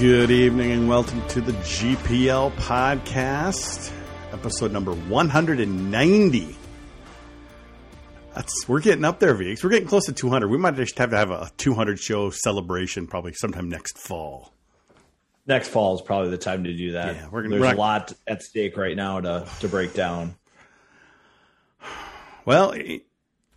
Good evening and welcome to the GPL podcast, episode number 190. That's we're getting up there, Veeks. We're getting close to 200. We might just have to have a 200 show celebration probably sometime next fall. Next fall is probably the time to do that. Yeah, we're gonna- There's we're a lot at stake right now to to break down. Well, it,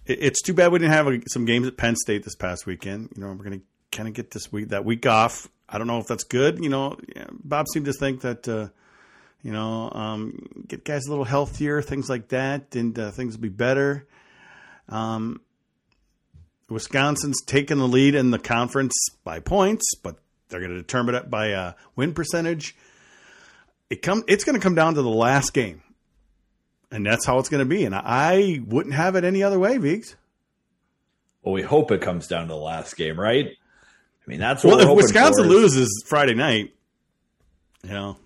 it's too bad we didn't have some games at Penn State this past weekend. You know, we're going to kind of get this week that week off. I don't know if that's good. You know, Bob seemed to think that uh, you know um, get guys a little healthier, things like that, and uh, things will be better. Um, Wisconsin's taking the lead in the conference by points, but they're going to determine it by uh, win percentage. It come it's going to come down to the last game and that's how it's going to be. And I wouldn't have it any other way, Viggs. Well, we hope it comes down to the last game, right? I mean, that's what Well, if Wisconsin loses Friday night, you know,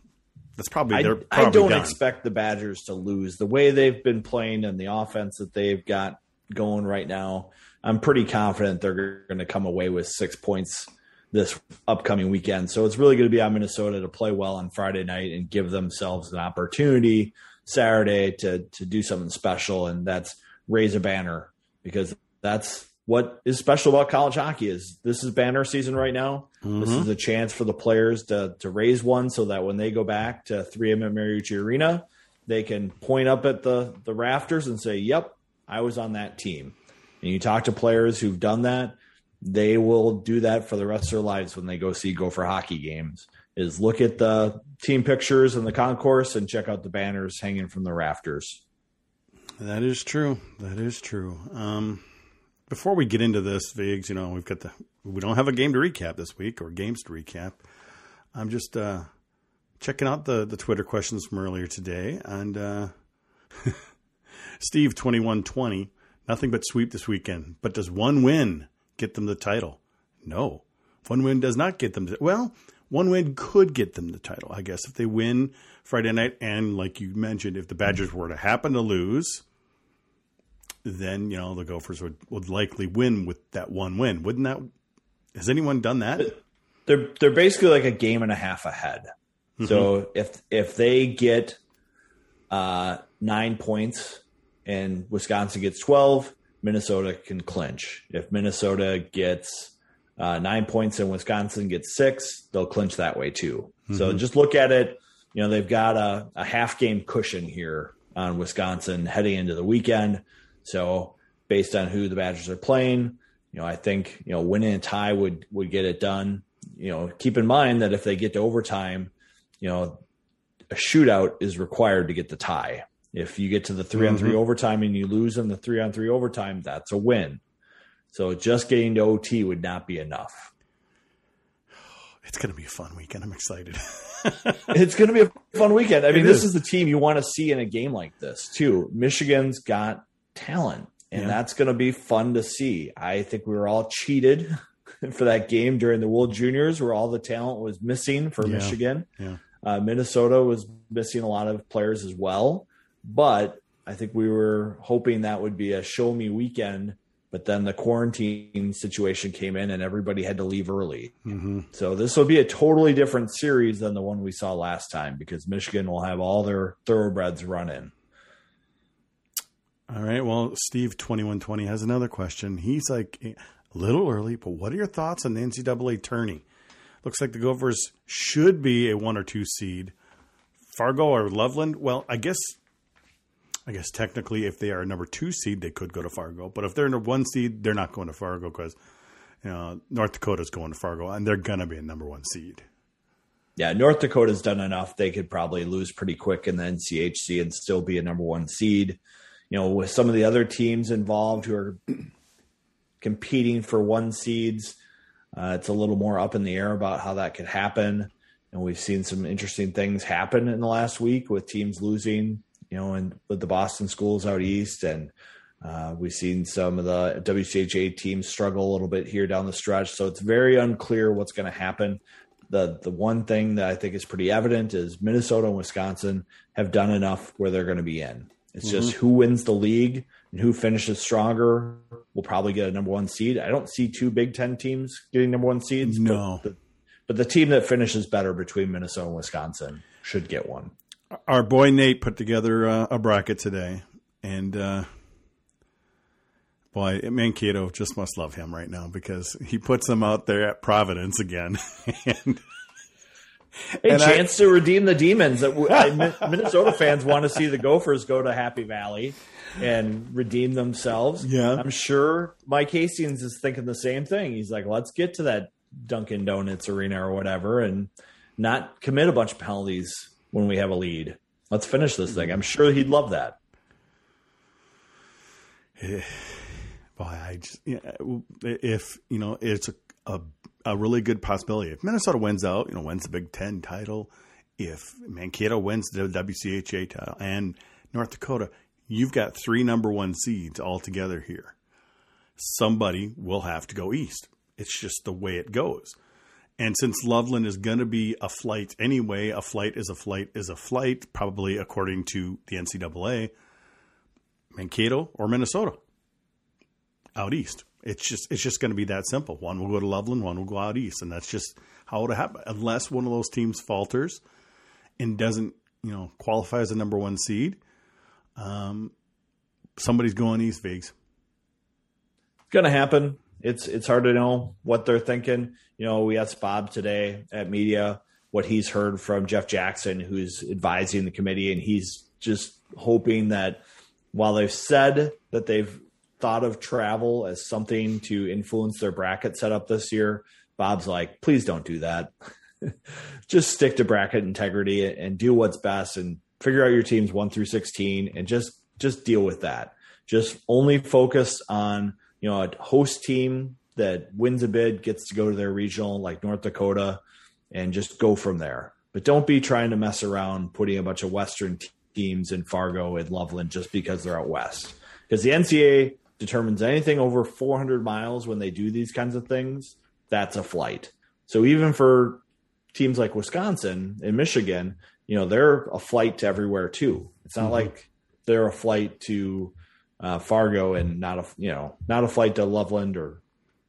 that's probably I, they're I don't done. expect the Badgers to lose the way they've been playing and the offense that they've got going right now. I'm pretty confident they're going to come away with six points this upcoming weekend. So it's really going to be on Minnesota to play well on Friday night and give themselves an opportunity Saturday to to do something special, and that's raise a banner because that's what is special about college hockey is this is banner season right now. This Mhm. is a chance for the players to to raise one so that when they go back to 3M at Mariucci Arena, they can point up at the the rafters and say, "Yep, I was on that team." And you talk to players who've done that, they will do that for the rest of their lives when they go see Gopher hockey games. Is look at the team pictures in the concourse and check out the banners hanging from the rafters. That is true. That is true. Um, before we get into this, Viggs, you know, we've got the we don't have a game to recap this week or games to recap. I'm just uh, checking out the the Twitter questions from earlier today, and uh, Steve twenty one twenty, nothing but sweep this weekend. But does one win get them the title? No, one win does not get them. The, well, one win could get them the title, I guess, if they win Friday night, and like you mentioned, if the Badgers were to happen to lose then you know the Gophers would, would likely win with that one win. Wouldn't that? Has anyone done that? they're they're basically like a game and a half ahead. So if if they get uh, nine points and Wisconsin gets twelve, Minnesota can clinch. If Minnesota gets uh, nine points and Wisconsin gets six, they'll clinch that way too. So just look at it. You know they've got a, a half game cushion here on Wisconsin heading into the weekend. So based on who the Badgers are playing, you know, I think you know winning a tie would would get it done. You know, keep in mind that if they get to overtime, you know, a shootout is required to get the tie. If you get to the 3 on three mm-hmm. overtime and you lose in the three on three overtime, that's a win. So just getting to OT would not be enough. It's going to be a fun weekend. I'm excited. It's going to be a fun weekend. I mean, It this is. is the team you want to see in a game like this too. Michigan's got talent, and Yeah. that's going to be fun to see. I think we were all cheated for that game during the World Juniors, where all the talent was missing for Yeah. Michigan. Yeah. Uh, Minnesota was missing a lot of players as well, but I think we were hoping that would be a show me weekend. But then the quarantine situation came in, and everybody had to leave early. hmm So this will be a totally different series than the one we saw last time because Michigan will have all their thoroughbreds running. All right. Well, Steve twenty one twenty has another question. He's like a little early, but what are your thoughts on the NCAA tourney? Looks like the Gophers should be a one or two seed. Fargo or Loveland? Well, I guess, I guess technically, if they are a number two seed, they could go to Fargo. But if they're a one seed, they're not going to Fargo because you know North Dakota's going to Fargo, and they're gonna be a number one seed. Yeah, North Dakota's done enough. They could probably lose pretty quick in the NCHC and still be a number one seed. You know, with some of the other teams involved who are competing for one seeds. Uh, it's a little more up in the air about how that could happen. And we've seen some interesting things happen in the last week with teams losing, you know, and with the Boston schools out east. And uh, we've seen some of the WCHA teams struggle a little bit here down the stretch. So it's very unclear what's going to happen. The, the one thing that I think is pretty evident is Minnesota and Wisconsin have done enough where they're going to be in. It's mm-hmm. just who wins the league and who finishes stronger will probably get a number one seed. I don't see two Big Ten teams getting number one seeds. No. But the, but the team that finishes better between Minnesota and Wisconsin should get one. Our boy Nate put together uh, a bracket today, and uh, boy, Mankato just must love him right now because he puts them out there at Providence again. and, a and chance I, to redeem the demons. Minnesota fans want to see the Gophers go to Happy Valley and redeem themselves. Yeah, I'm sure Mike Hastings is thinking the same thing. He's like, let's get to that Dunkin' Donuts arena or whatever and not commit a bunch of penalties when we have a lead. Let's finish this thing. I'm sure he'd love that. Boy, I just, if you know, it's a, a, a really good possibility. If Minnesota wins out, you know, wins the Big Ten title, if Mankato wins the WCHA title, and North Dakota, you've got three number one seeds all together here. Somebody will have to go east. It's just the way it goes. And since Loveland is going to be a flight anyway, a flight is a flight is a flight, probably according to the NCAA, Mankato or Minnesota out east. It's just it's just going to be that simple. One will go to Loveland, one will go out east, and that's just how it'll happen. Unless one of those teams falters and doesn't, you know, qualify as a number one seed, um, somebody's going east. Vigs. It's going to happen it's it's hard to know what they're thinking. You know, we asked Bob today at media what he's heard from Jeff Jackson, who's advising the committee, and he's just hoping that while they've said that they've thought of travel as something to influence their bracket setup this year, Bob's like, please don't do that. just stick to bracket integrity and do what's best and figure out your teams one through sixteen and just just deal with that. Just only focus on you know, a host team that wins a bid gets to go to their regional like North Dakota and just go from there. But don't be trying to mess around putting a bunch of Western teams in Fargo and Loveland just because they're out west. Because the NCAA determines anything over 400 miles when they do these kinds of things, that's a flight. So even for teams like Wisconsin and Michigan, you know, they're a flight to everywhere too. It's not mm-hmm. like they're a flight to uh, Fargo and not a you know not a flight to Loveland or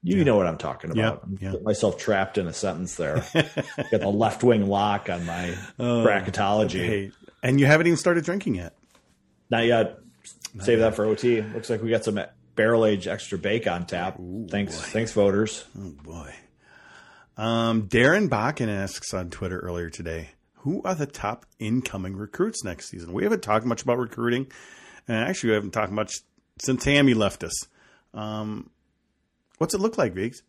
you yeah. know what I'm talking about. Yeah, Get myself trapped in a sentence there. Got the left wing lock on my oh, bracketology. Okay. And you haven't even started drinking yet. Not yet. Not Save yet. that for OT. Looks like we got some barrel age extra bake on tap. Ooh, thanks, boy. thanks, voters. Oh boy. Um, Darren Bakken asks on Twitter earlier today, who are the top incoming recruits next season? We haven't talked much about recruiting. And actually, we haven't talked much since Tammy left us. Um, what's it look like, Viggs?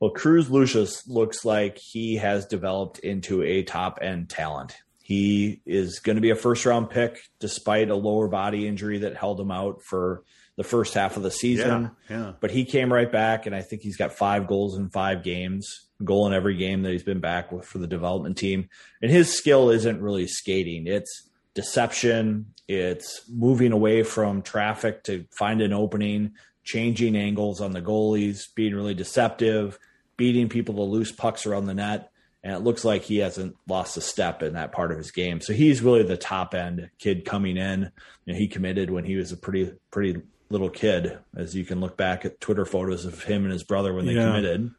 Well, Cruz Lucius looks like he has developed into a top end talent. He is going to be a first round pick despite a lower body injury that held him out for the first half of the season. Yeah, yeah. But he came right back, and I think he's got five goals in five games, goal in every game that he's been back with for the development team. And his skill isn't really skating, it's deception, it's moving away from traffic to find an opening, changing angles on the goalies, being really deceptive, beating people to loose pucks around the net. And it looks like he hasn't lost a step in that part of his game. So he's really the top end kid coming in. You know, he committed when he was a pretty pretty little kid, as you can look back at Twitter photos of him and his brother when they yeah. committed.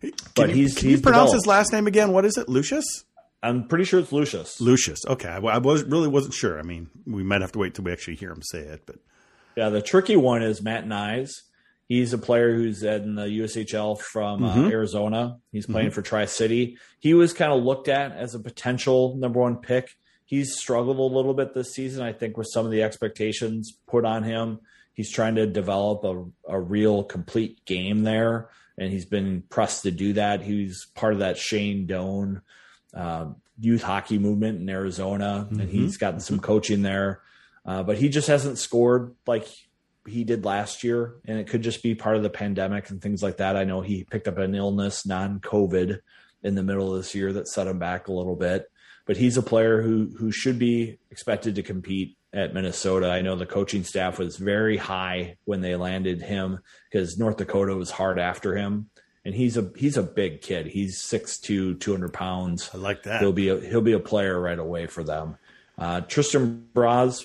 Can but you, he's can he's you pronounce developed. his last name again? What is it? Lucius? I'm pretty sure it's Lucius. Lucius. Okay, I, I was really wasn't sure. I mean, we might have to wait till we actually hear him say it. But yeah, the tricky one is Matt Knies. He's a player who's in the USHL from uh, mm-hmm. Arizona. He's playing mm-hmm. for Tri City. He was kind of looked at as a potential number one pick. He's struggled a little bit this season, I think, with some of the expectations put on him. He's trying to develop a, a real complete game there, and he's been pressed to do that. He's part of that Shane Doan um, youth hockey movement in Arizona, mm-hmm. and he's gotten some coaching there. Uh, but he just hasn't scored like he did last year, and it could just be part of the pandemic and things like that. I know he picked up an illness, non-COVID, in the middle of this year that set him back a little bit. But he's a player who who should be expected to compete at Minnesota. I know the coaching staff was very high when they landed him because North Dakota was hard after him. And he's a he's a big kid. He's 6'2", 200 pounds. I like that. He'll be a, he'll be a player right away for them. Uh, Tristan Broz,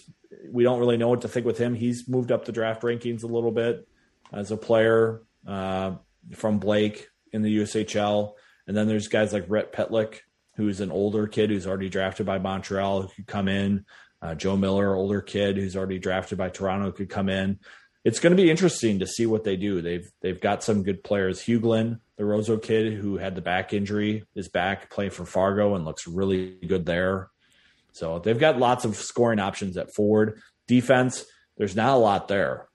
we don't really know what to think with him. He's moved up the draft rankings a little bit as a player uh, from Blake in the USHL. And then there's guys like Rhett Pitlick, who's an older kid who's already drafted by Montreal, who could come in. Uh, Joe Miller, older kid who's already drafted by Toronto, could come in. It's going to be interesting to see what they do. They've they've got some good players. Huglen, the Roseau kid who had the back injury, is back playing for Fargo and looks really good there. So they've got lots of scoring options at forward. Defense, there's not a lot there.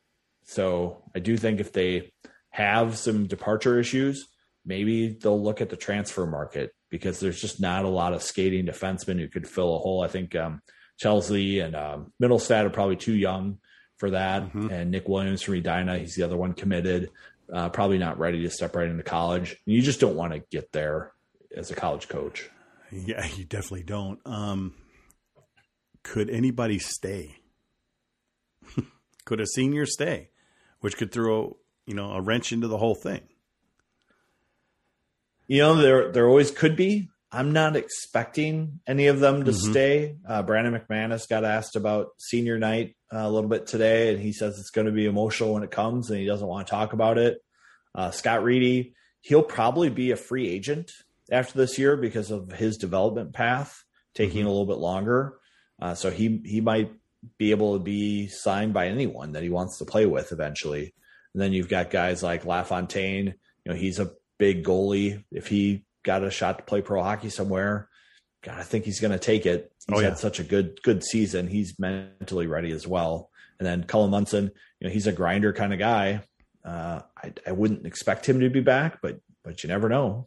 So I do think if they have some departure issues, maybe they'll look at the transfer market because there's just not a lot of skating defensemen who could fill a hole. I think um, Chelsea and um, Mittelstadt are probably too young for that. Mm-hmm. And Nick Williams from Edina, he's the other one committed, uh, probably not ready to step right into college. You just don't want to get there as a college coach. Yeah, you definitely don't. Um, could anybody stay? could a senior stay, which could throw you know a wrench into the whole thing? You know, there there always could be. I'm not expecting any of them to mm-hmm. stay. Uh, Brandon McManus got asked about senior night uh, a little bit today, and he says it's going to be emotional when it comes, and he doesn't want to talk about it. Uh, Scott Reedy, he'll probably be a free agent after this year because of his development path taking mm-hmm. a little bit longer. Uh, so he he might be able to be signed by anyone that he wants to play with eventually. And then you've got guys like LaFontaine. You know, he's a big goalie. If he got a shot to play pro hockey somewhere, God, I think he's going to take it. He's oh, yeah. had such a good good season. He's mentally ready as well. And then Cullen Munson, you know, he's a grinder kind of guy. Uh, I, I wouldn't expect him to be back, but but you never know.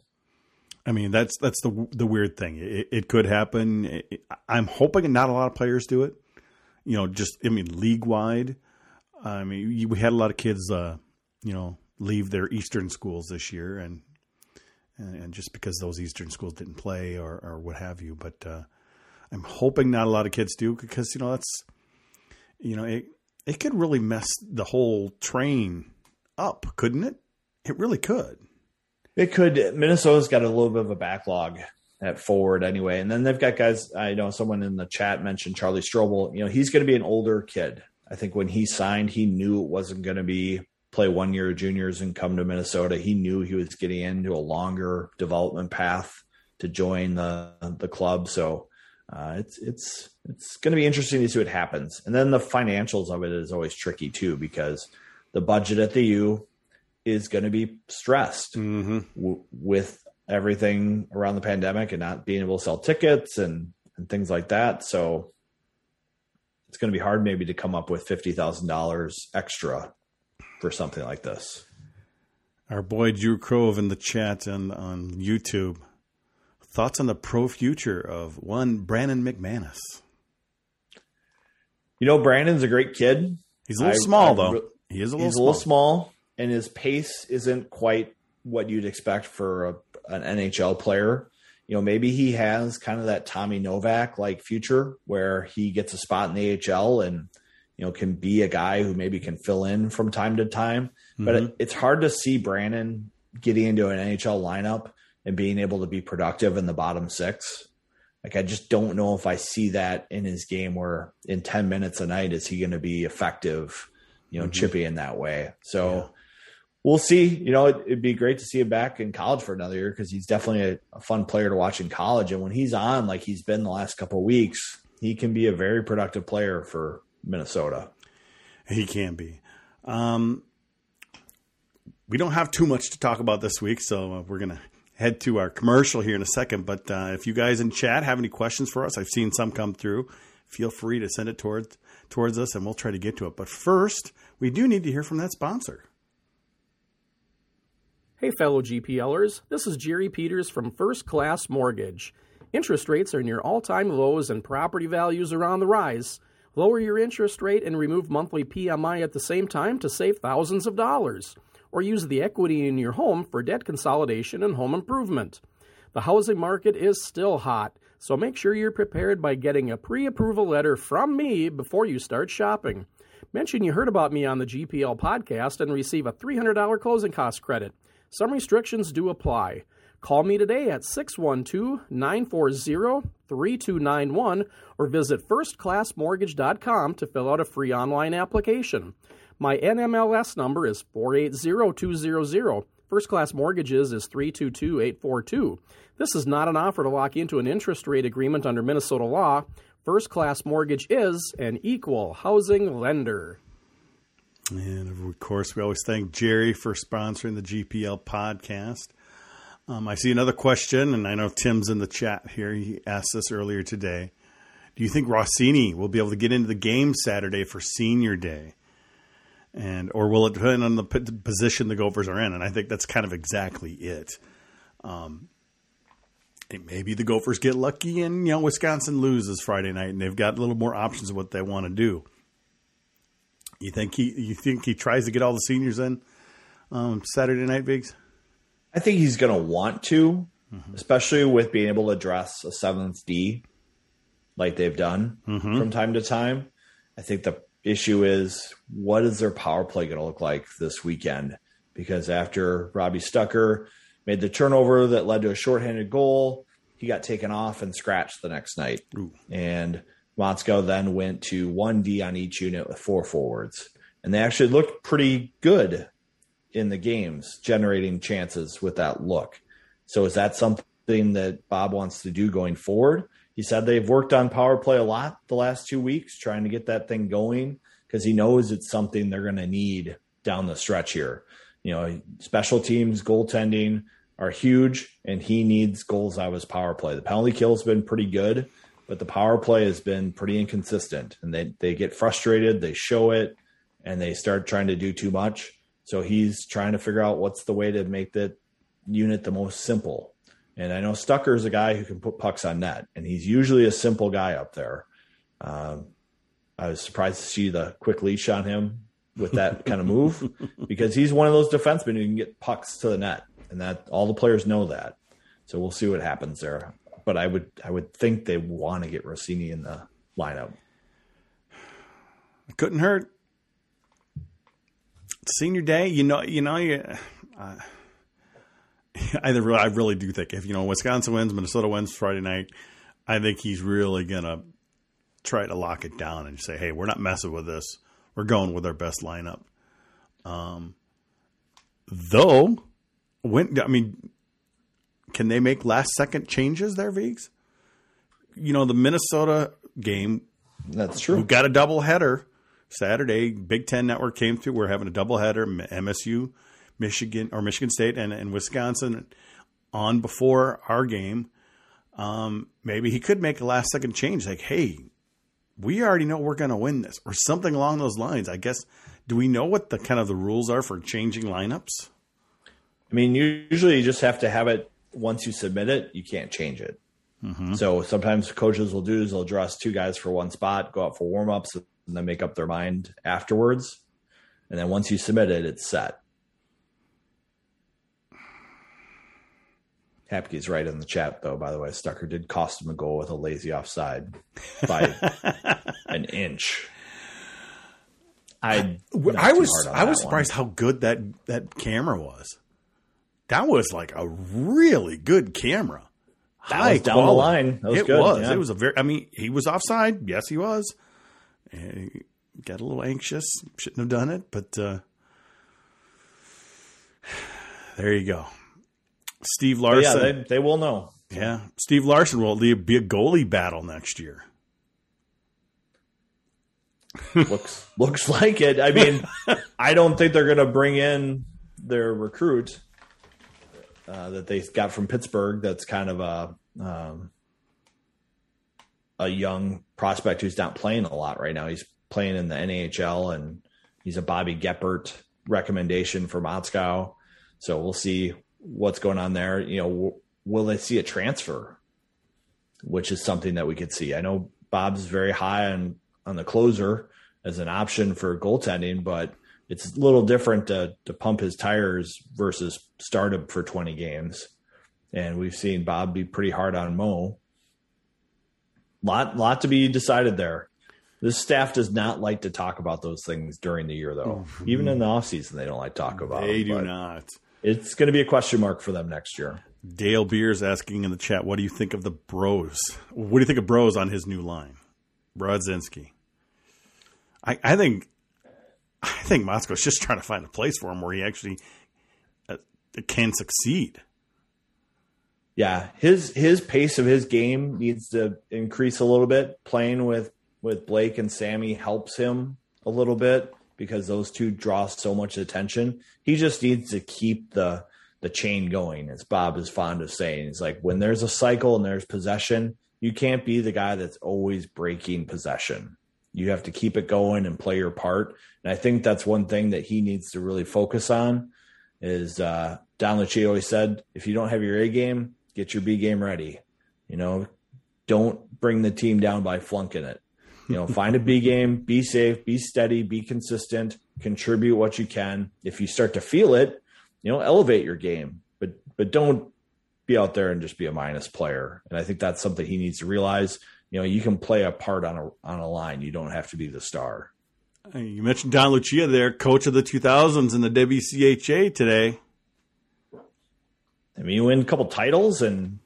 I mean, that's that's the the weird thing. It, it could happen. It, I'm hoping not a lot of players do it. You know, just I mean, league wide. I mean, we had a lot of kids, uh, you know, leave their Eastern schools this year, and and just because those Eastern schools didn't play or or what have you. But uh, I'm hoping not a lot of kids do because you know that's you know it it could really mess the whole train up, couldn't it? It really could. It could. Minnesota's got a little bit of a backlog at forward anyway, and then they've got guys. I know someone in the chat mentioned Charlie Strobel. You know, he's going to be an older kid. I think when he signed, he knew it wasn't going to be play one year of juniors and come to Minnesota. He knew he was getting into a longer development path to join the the club. So uh, it's it's it's going to be interesting to see what happens. And then the financials of it is always tricky too because the budget at the U is going to be stressed mm-hmm. w- with everything around the pandemic and not being able to sell tickets and, and things like that. So it's going to be hard maybe to come up with $50,000 extra for something like this. Our boy Drew Crove in the chat and on YouTube. Thoughts on the pro future of one Brandon McManus? You know, Brandon's a great kid. He's a little I, small, I, though. He is a little He's small. a little small and his pace isn't quite what you'd expect for a, an NHL player. You know, maybe he has kind of that Tommy Novak like future where he gets a spot in the AHL and you know can be a guy who maybe can fill in from time to time. Mm-hmm. But it, it's hard to see Brandon getting into an NHL lineup and being able to be productive in the bottom six. Like I just don't know if I see that in his game where in 10 minutes a night is he going to be effective, you know, mm-hmm. chippy in that way. So yeah we'll see. You know, it, would be great to see him back in college for another year because he's definitely a, a, fun player to watch in college. And when he's on, like he's been the last couple weeks, he can be a very productive player for Minnesota. He can be. Um, we don't have too much to talk about this week, so uh, we're gonna head to our commercial here in a second. But uh, if you guys in chat have any questions for us, I've seen some come through. Feel free to send it towards towards us, and we'll try to get to it. But first, we do need to hear from that sponsor. Hey, fellow GPLers, this is Jerry Peters from First Class Mortgage. Interest rates are near all time lows and property values are on the rise. Lower your interest rate and remove monthly PMI at the same time to save thousands of dollars. Or use the equity in your home for debt consolidation and home improvement. The housing market is still hot, so make sure you're prepared by getting a pre approval letter from me before you start shopping. Mention you heard about me on the GPL podcast and receive a $300 closing cost credit. Some restrictions do apply. Call me today at 612 940 3291 or visit firstclassmortgage.com to fill out a free online application. My NMLS number is 480200. First Class Mortgages is 322842. This is not an offer to lock into an interest rate agreement under Minnesota law. First Class Mortgage is an equal housing lender. And of course, we always thank Jerry for sponsoring the GPL podcast. Um, I see another question, and I know Tim's in the chat here. He asked this earlier today. Do you think Rossini will be able to get into the game Saturday for Senior Day? And or will it depend on the position the Gophers are in? And I think that's kind of exactly it. Um, maybe the Gophers get lucky and you know Wisconsin loses Friday night, and they've got a little more options of what they want to do. You think he you think he tries to get all the seniors in um, Saturday night, Biggs? I think he's going to want to, mm-hmm. especially with being able to address a seventh D like they've done mm-hmm. from time to time. I think the issue is what is their power play going to look like this weekend? Because after Robbie Stucker made the turnover that led to a shorthanded goal, he got taken off and scratched the next night. Ooh. And Motzko then went to one D on each unit with four forwards. And they actually looked pretty good in the games, generating chances with that look. So is that something that Bob wants to do going forward? He said they've worked on power play a lot the last two weeks, trying to get that thing going because he knows it's something they're going to need down the stretch here. You know, special teams, goaltending are huge, and he needs goals out of his power play. The penalty kill has been pretty good, but the power play has been pretty inconsistent, and they they get frustrated, they show it, and they start trying to do too much. So he's trying to figure out what's the way to make that unit the most simple. And I know Stucker is a guy who can put pucks on net, and he's usually a simple guy up there. Um, I was surprised to see the quick leash on him with that kind of move because he's one of those defensemen who can get pucks to the net, and that all the players know that. So we'll see what happens there. But I would I would think they want to get Rossini in the lineup. It couldn't hurt. Senior day, you know, you know, you, uh, I, I really do think if you know Wisconsin wins, Minnesota wins Friday night, I think he's really gonna try to lock it down and say, "Hey, we're not messing with this. We're going with our best lineup." Um, though, when I mean, can they make last second changes there, Vigs? You know, the Minnesota game. That's true. We got a double header Saturday. Big Ten Network came through. We're having a double header. MSU, Michigan, or Michigan State, and, and Wisconsin on before our game. Um, maybe he could make a last second change, like, "Hey, we already know we're going to win this or something along those lines. I guess. Do we know what the kind of the rules are for changing lineups? I mean, usually you just have to have it once you submit it. You can't change it. Mm-hmm. So sometimes coaches will do is they'll dress two guys for one spot, go out for warm ups, and then make up their mind afterwards. And then once you submit it, it's set. Hapke's right in the chat, though. By the way, Stucker did cost him a goal with a lazy offside by an inch. I I was I was surprised one. how good that that camera was. That was like a really good camera. That High was down quality. the line. That was it good. was. Yeah. It was a very. I mean, he was offside. Yes, he was. He got a little anxious. Shouldn't have done it, but uh, there you go. Steve Larson. yeah, they, they will know. Yeah, Steve Larson will be a goalie battle next year. looks looks like it. I mean, I don't think they're going to bring in their recruit uh, that they got from Pittsburgh. That's kind of a um, a young prospect who's not playing a lot right now. He's playing in the NHL, and he's a Bobby Geppert recommendation for Motzko. So we'll see what's going on there. You know, w- will they see a transfer, which is something that we could see. I know Bob's very high on on the closer as an option for goaltending, but it's a little different to, to pump his tires versus start him for 20 games. And we've seen Bob be pretty hard on Mo. Lot lot to be decided there. This staff does not like to talk about those things during the year, though. Mm-hmm. Even in the offseason, they don't like to talk about They them, do not. It's going to be a question mark for them next year. Dale Beers asking in the chat, what do you think of the Bros? What do you think of Bros on his new line? Brodzinski. I, I think I think Motzko's just trying to find a place for him where he actually uh, can succeed. Yeah, his his pace of his game needs to increase a little bit. Playing with with Blake and Sammy helps him a little bit because those two draw so much attention. He just needs to keep the the chain going, as Bob is fond of saying. It's like when there's a cycle and there's possession, you can't be the guy that's always breaking possession. You have to keep it going and play your part. And I think that's one thing that he needs to really focus on is uh, Don Lucia always said, if you don't have your A game, get your B game ready. You know, don't bring the team down by flunking it. You know, find a B game, be safe, be steady, be consistent, contribute what you can. If you start to feel it, you know, elevate your game, but but don't be out there and just be a minus player. And I think that's something he needs to realize. You know, you can play a part on a on a line. You don't have to be the star. You mentioned Don Lucia there, coach of the 2000s in the WCHA today. I mean, you win a couple titles and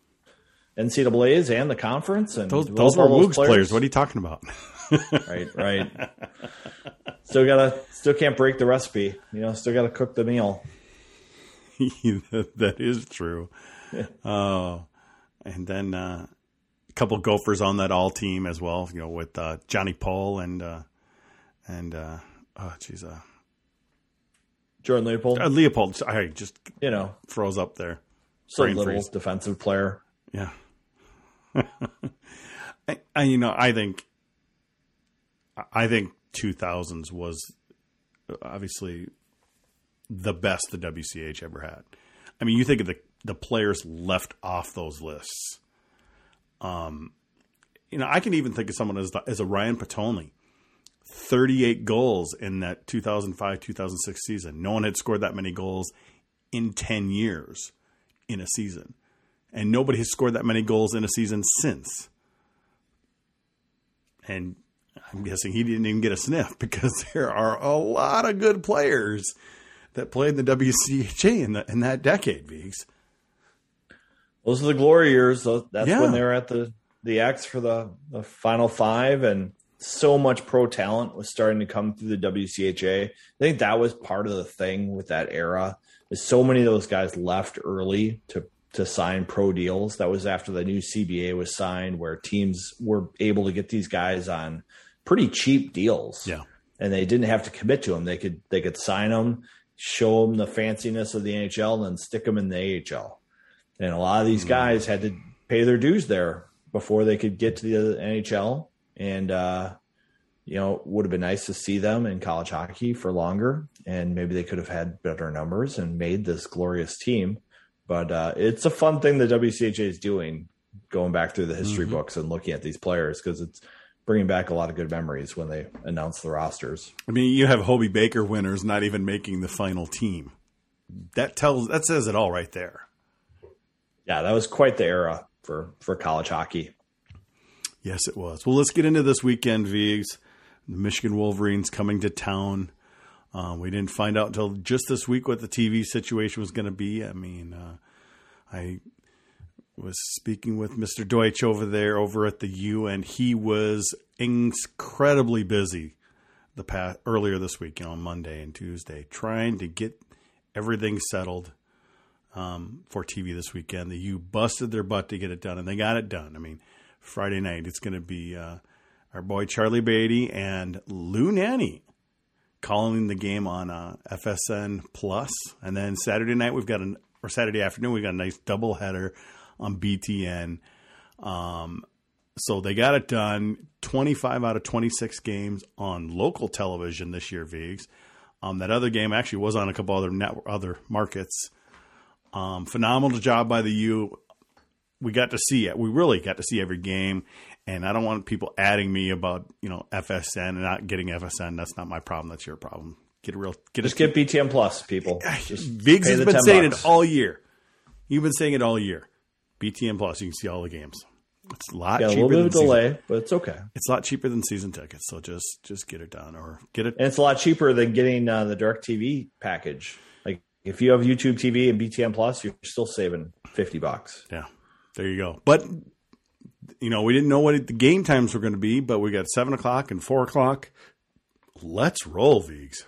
NCAA's and the conference, and those, those were Woogs players. players. What are you talking about? right, right. Still gotta, still can't break the recipe. You know, still gotta cook the meal. that is true. Yeah. Oh, and then uh, a couple Gophers on that all team as well. You know, with uh, Johnny Pohl and uh, and uh, oh, geez, uh, Jordan Leopold. Uh, Leopold, I just you know froze up there. So little freeze. defensive player. Yeah. I, I, you know, I think, I think 2000s was obviously the best the WCH ever had. I mean, you think of the the players left off those lists. Um, you know, I can even think of someone as the, as a Ryan thirty eight goals in that two thousand five two thousand six season. No one had scored that many goals in ten years in a season, and nobody has scored that many goals in a season since. And I'm guessing he didn't even get a sniff because there are a lot of good players that played in the WCHA in, the, in that decade, Viggs. Those are the glory years. That's yeah. when they were at the the X for the, the final five, and so much pro talent was starting to come through the WCHA. I think that was part of the thing with that era. So many of those guys left early to to sign pro deals. That was after the new CBA was signed, where teams were able to get these guys on pretty cheap deals. Yeah, and they didn't have to commit to them. They could they could sign them show them the fanciness of the NHL and then stick them in the AHL. And a lot of these hmm. guys had to pay their dues there before they could get to the NHL. And, uh, you know, would have been nice to see them in college hockey for longer. And maybe they could have had better numbers and made this glorious team. But uh, it's a fun thing the WCHA is doing, going back through the history mm-hmm. books and looking at these players because it's bringing back a lot of good memories when they announce the rosters. I mean, you have Hobey Baker winners not even making the final team. That tells that says it all right there. Yeah, that was quite the era for for college hockey. Yes, it was. Well, let's get into this weekend, Vigs. The Michigan Wolverines coming to town. Uh, we didn't find out until just this week what the TV situation was going to be. I mean, uh, I was speaking with Mr. Deutsch over there over at the U, and he was incredibly busy the past earlier this week, you know, Monday and Tuesday, trying to get everything settled um, for TV this weekend. The U busted their butt to get it done, and they got it done. I mean, Friday night it's going to be uh, our boy Charlie Beatty and Lou Nanne calling the game on uh, FSN Plus, and then Saturday night we've got an or Saturday afternoon we got a nice double header on BTN. Um, so they got it done. 25 out of 26 games on local television this year, Vigs. Um, that other game actually was on a couple other net, other markets. Um, phenomenal job by the U. We got to see it. We really got to see every game, And I don't want people adding me about you know FSN and not getting FSN. That's not my problem. That's your problem. Get a real get Just a, get BTN Plus, people. Just Viggs has been saying bucks. it all year. You've been saying it all year. BTN Plus, you can see all the games. It's a lot Yeah, a cheaper little bit of season- delay, but it's okay. It's a lot cheaper than season tickets. So just just get it done or get it. And it's a lot cheaper than getting uh, the Direct TV package. Like if you have YouTube TV and BTN Plus, you're still saving fifty bucks. Yeah, there you go. But you know, we didn't know what the game times were going to be, but we got seven o'clock and four o'clock. Let's roll, Vigs.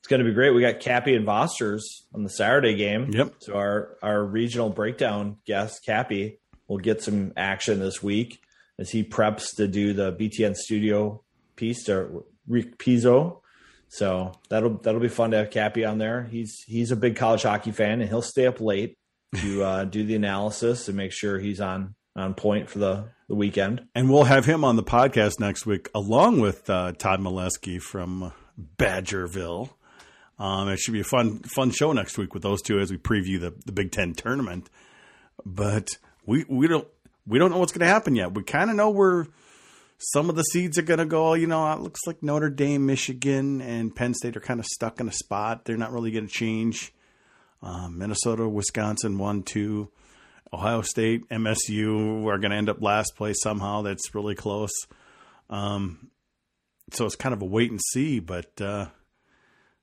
It's going to be great. We got Cappy and Vosters on the Saturday game. Yep. So our our regional breakdown guest Cappy will get some action this week as he preps to do the BTN Studio piece to Rick Pizzo. So that'll that'll be fun to have Cappy on there. He's he's a big college hockey fan and he'll stay up late to uh, do the analysis and make sure he's on on point for the the weekend. And we'll have him on the podcast next week, along with uh, Todd Molesky from Badgerville. Um, it should be a fun fun show next week with those two as we preview the, the Big Ten tournament. But we we don't we don't know what's going to happen yet. We kind of know where some of the seeds are going to go. You know, it looks like Notre Dame, Michigan, and Penn State are kind of stuck in a spot. They're not really going to change. Um, Minnesota, Wisconsin, one, two. Ohio State, MSU are going to end up last place somehow. That's really close. Um, so it's kind of a wait and see. But uh,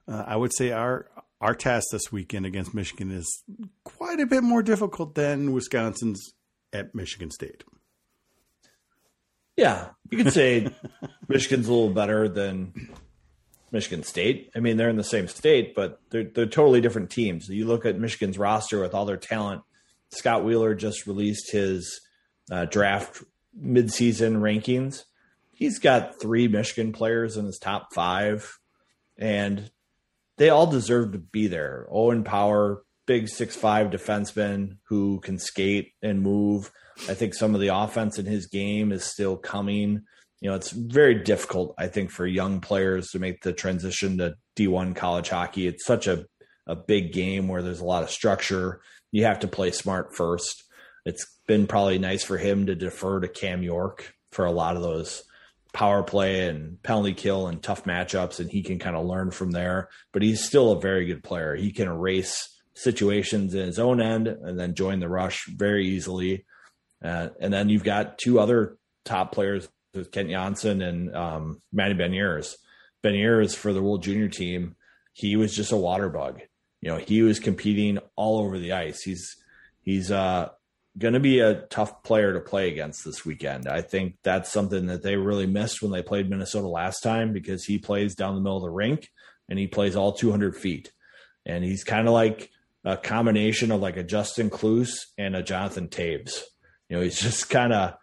uh, I would say our our task this weekend against Michigan is quite a bit more difficult than Wisconsin's at Michigan State. Yeah, you could say Michigan's a little better than Michigan State. I mean, they're in the same state, but they're they're totally different teams. You look at Michigan's roster with all their talent. Scott Wheeler just released his uh, draft midseason rankings. He's got three Michigan players in his top five, and they all deserve to be there. Owen Power, big six five defenseman who can skate and move. I think some of the offense in his game is still coming. You know, it's very difficult, I think, for young players to make the transition to D1 college hockey. It's such a, a big game where there's a lot of structure. You have to play smart first. It's been probably nice for him to defer to Cam York for a lot of those power play and penalty kill and tough matchups, and he can kind of learn from there. But he's still a very good player. He can erase situations in his own end and then join the rush very easily. Uh, and then you've got two other top players with Kent Johnson and um, Matty Beniers. Beniers for the World Junior team, he was just a water bug. You know, he was competing all over the ice. He's he's uh, going to be a tough player to play against this weekend. I think that's something that they really missed when they played Minnesota last time because he plays down the middle of the rink and he plays all 200 feet. And he's kind of like a combination of like a Justin Cluse and a Jonathan Toews. You know, he's just kind of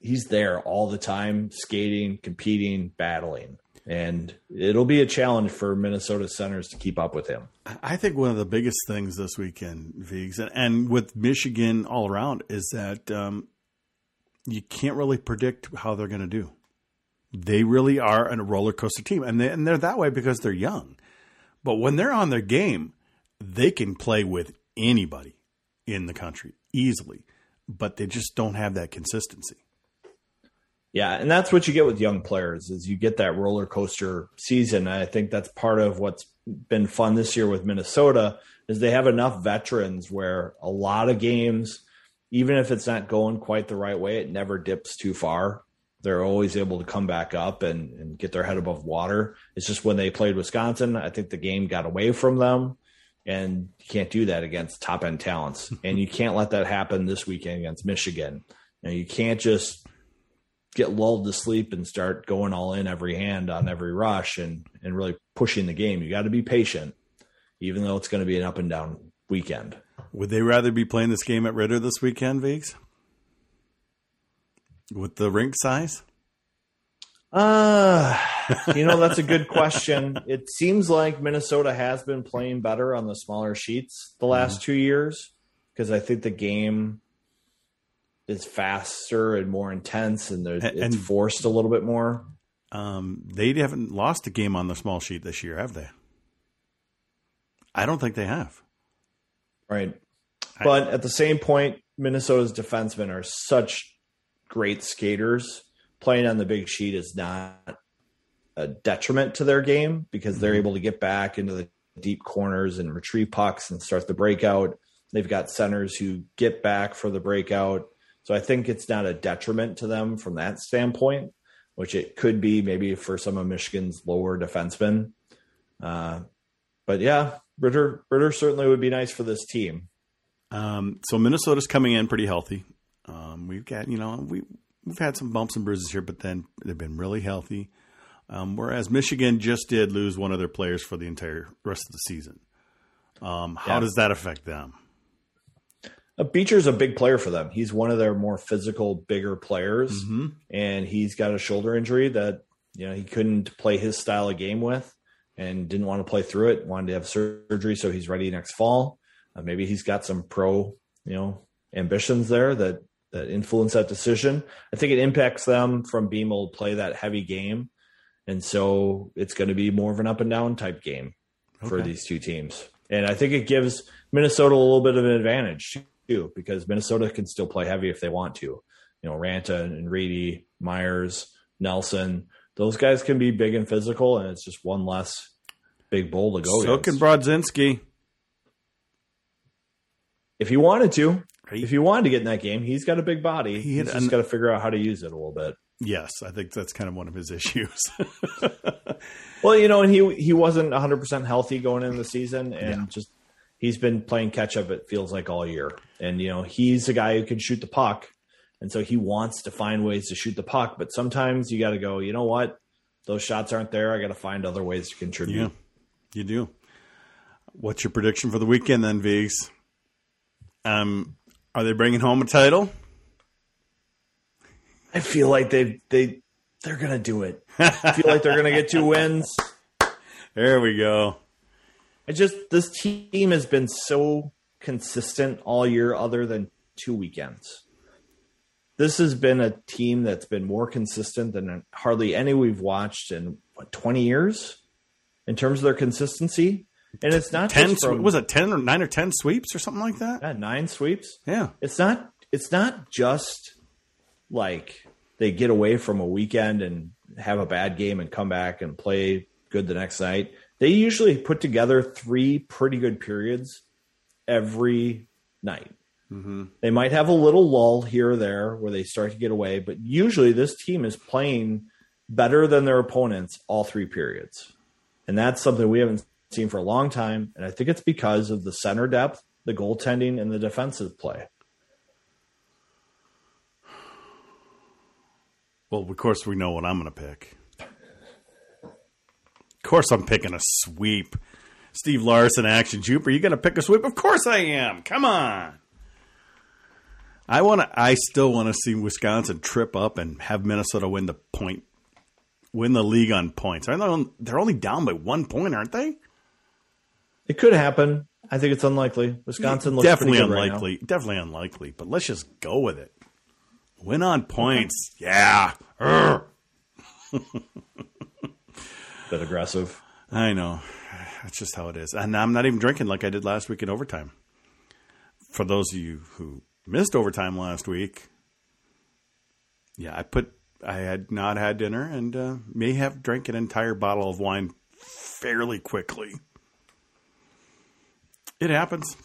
he's there all the time, skating, competing, battling. And it'll be a challenge for Minnesota centers to keep up with him. I think one of the biggest things this weekend, Vigs, and, with Michigan all around, is that um, you can't really predict how they're going to do. They really are a roller coaster team, and they, and they're that way because they're young. But when they're on their game, they can play with anybody in the country easily, but they just don't have that consistency. Yeah, and that's what you get with young players is you get that roller coaster season. And I think that's part of what's been fun this year with Minnesota is they have enough veterans where a lot of games, even if it's not going quite the right way, it never dips too far. They're always able to come back up and, and get their head above water. It's just when they played Wisconsin, I think the game got away from them. And you can't do that against top end talents. and you can't let that happen this weekend against Michigan. You, know, you can't just get lulled to sleep and start going all in every hand on every rush and and really pushing the game. You got to be patient, even though it's going to be an up and down weekend. Would they rather be playing this game at Ritter this weekend, Vigs? With the rink size? Uh, you know, that's a good question. It seems like Minnesota has been playing better on the smaller sheets the last two years because I think the game is faster and more intense and, And- it's forced a little bit more. Um, they haven't lost a game on the small sheet this year, have they? I don't think they have. Right. But at the same point, Minnesota's defensemen are such great skaters, playing on the big sheet is not a detriment to their game because they're able to get back into the deep corners and retrieve pucks and start the breakout. They've got centers who get back for the breakout. So I think it's not a detriment to them from that standpoint, which it could be maybe for some of Michigan's lower defensemen. Uh, but yeah, Ritter Ritter certainly would be nice for this team. Um, so Minnesota's coming in pretty healthy. Um, we've got you know we we've had some bumps and bruises here, but then they've been really healthy. Um, whereas Michigan just did lose one of their players for the entire rest of the season. Um, how Yeah. does that affect them? Beecher's a big player for them. He's one of their more physical, bigger players, Mm-hmm. and he's got a shoulder injury that you know he couldn't play his style of game with, and didn't want to play through it. Wanted to have surgery, so he's ready next fall. Uh, maybe he's got some pro, you know, ambitions there that that influence that decision. I think it impacts them from being able to play that heavy game, and so it's going to be more of an up and down type game for these two teams. And I think it gives Minnesota a little bit of an advantage too, because Minnesota can still play heavy if they want to. You know, Ranta and Reedy, Meyers, Nelson, those guys can be big and physical, and it's just one less big bowl to go. So against. can Brodzinski. if he wanted to, if he wanted to get in that game, he's got a big body. He he's an- just got to figure out how to use it a little bit. Yes, I think that's kind of one of his issues. Well, you know, and he he wasn't 100 percent healthy going into the season, and Yeah. just he's been playing catch up. It feels like all year, and you know, he's a guy who can shoot the puck, and so he wants to find ways to shoot the puck. But sometimes you got to go. You know what? Those shots aren't there. I got to find other ways to contribute. yeah, you do. What's your prediction for the weekend then, Vigs? Um, are they bringing home a title? I feel like they they they're gonna do it. I feel like they're gonna get two wins. There we go. I just this team has been so consistent all year, other than two weekends. This has been a team that's been more consistent than hardly any we've watched in what twenty years in terms of their consistency. And it's not Ten just from, was it ten or nine or ten sweeps or something like that? yeah, nine sweeps. Yeah, It's not. It's not just like they get away from a weekend and have a bad game and come back and play good the next night. They usually put together three pretty good periods every night. Mm-hmm. They might have a little lull here or there where they start to get away, but usually this team is playing better than their opponents all three periods. And that's something we haven't seen for a long time. And I think it's because of the center depth, the goaltending, and the defensive play. Well, of course we know what I'm going to pick. Of course I'm picking a sweep. Steve Larson action Jupe. Are you going to pick a sweep? Of course I am. Come on. I want to. I still want to see Wisconsin trip up and have Minnesota win the point, win the league on points. Aren't they on- They're only down by one point, aren't they? It could happen. I think it's unlikely. Wisconsin looks definitely good right unlikely. definitely unlikely. But let's just go with it. Win on points. Yeah. Bit aggressive. I know. That's just how it is. And I'm not even drinking like I did last week in overtime. For those of you who missed overtime last week, yeah, I put I had not had dinner and uh, may have drank an entire bottle of wine fairly quickly. It happens.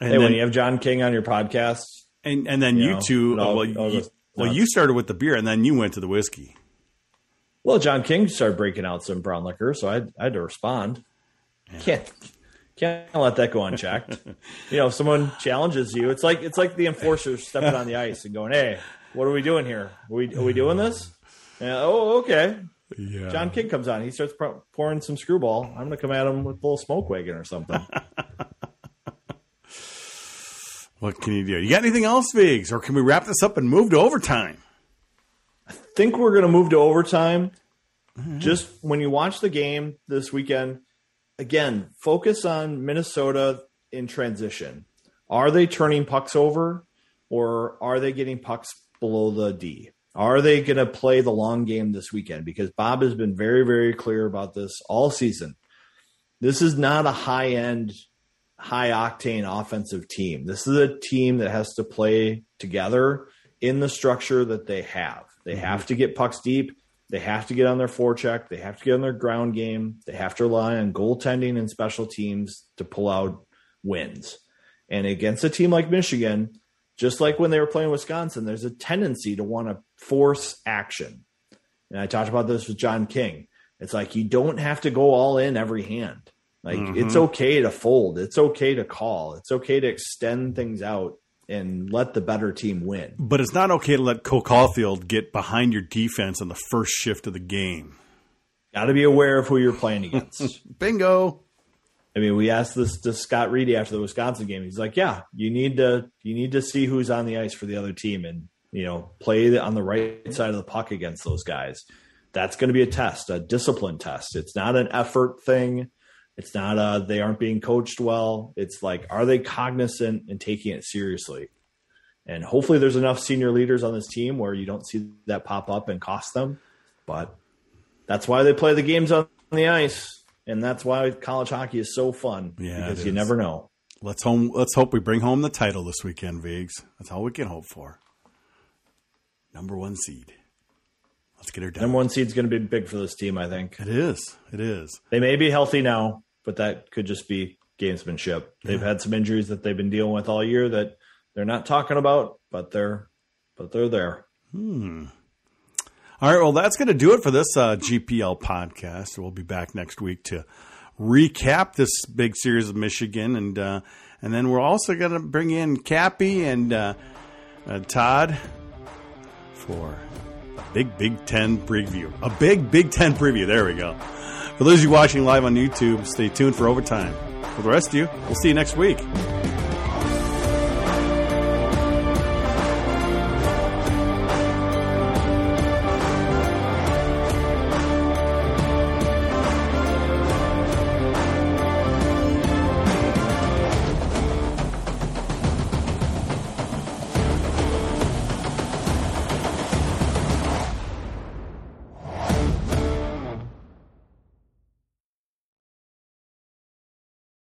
And Hey, then, when you have John King on your podcast, and, and then you you, know, two, all- well, you, well, you started with the beer and then you went to the whiskey. Well, John King started breaking out some brown liquor, so I, I had to respond. Can't can't let that go unchecked. you know, if someone challenges you, it's like it's like the enforcer stepping on the ice and going, "Hey, what are we doing here? Are we are we doing this?" Yeah, oh, okay. Yeah. John King comes on. He starts pour- pouring some screwball. I'm going to come at him with a little smoke wagon or something. What can you do? You got anything else, Vigs? Or can we wrap this up and move to overtime? Think we're going to move to overtime. Just when you watch the game this weekend, again, focus on Minnesota in transition. Are they turning pucks over or are they getting pucks below the D? Are they going to play the long game this weekend? Because Bob has been very, very clear about this all season. This is not a high end, high octane offensive team. This is a team that has to play together in the structure that they have. They mm-hmm. have to get pucks deep. They have to get on their forecheck. They have to get on their ground game. They have to rely on goaltending and special teams to pull out wins. And against a team like Michigan, just like when they were playing Wisconsin, there's a tendency to want to force action. And I talked about this with John King. It's like you don't have to go all in every hand. Like mm-hmm. it's okay to fold. It's okay to call. It's okay to extend things out and let the better team win. But it's not okay to let Cole Caufield get behind your defense on the first shift of the game. Got to be aware of who you're playing against. Bingo. I mean, we asked this to Scott Reedy after the Wisconsin game. He's like, "Yeah, you need to you need to see who's on the ice for the other team, and you know, play on the right side of the puck against those guys. That's going to be a test, a discipline test. It's not an effort thing. It's not a they aren't being coached well. It's like are they cognizant and taking it seriously? And hopefully there's enough senior leaders on this team where you don't see that pop up and cost them. But that's why they play the games on the ice. And that's why college hockey is so fun. Yeah, because you never know. Let's home let's hope we bring home the title this weekend, Vigs. That's all we can hope for. Number one seed. Let's get her done. Number one seed's going to be big for this team, I think. It is. It is. They may be healthy now, but that could just be gamesmanship. They've yeah. had some injuries that they've been dealing with all year that they're not talking about, but they're but they're there. Hmm. All right, well, that's going to do it for this uh, GPL podcast. We'll be back next week to recap this big series of Michigan, and uh, and then we're also going to bring in Cappy and uh, uh Todd for Big Big Ten preview. A big Big Ten preview. There we go. For those of you watching live on YouTube, stay tuned for overtime. For the rest of you, we'll see you next week.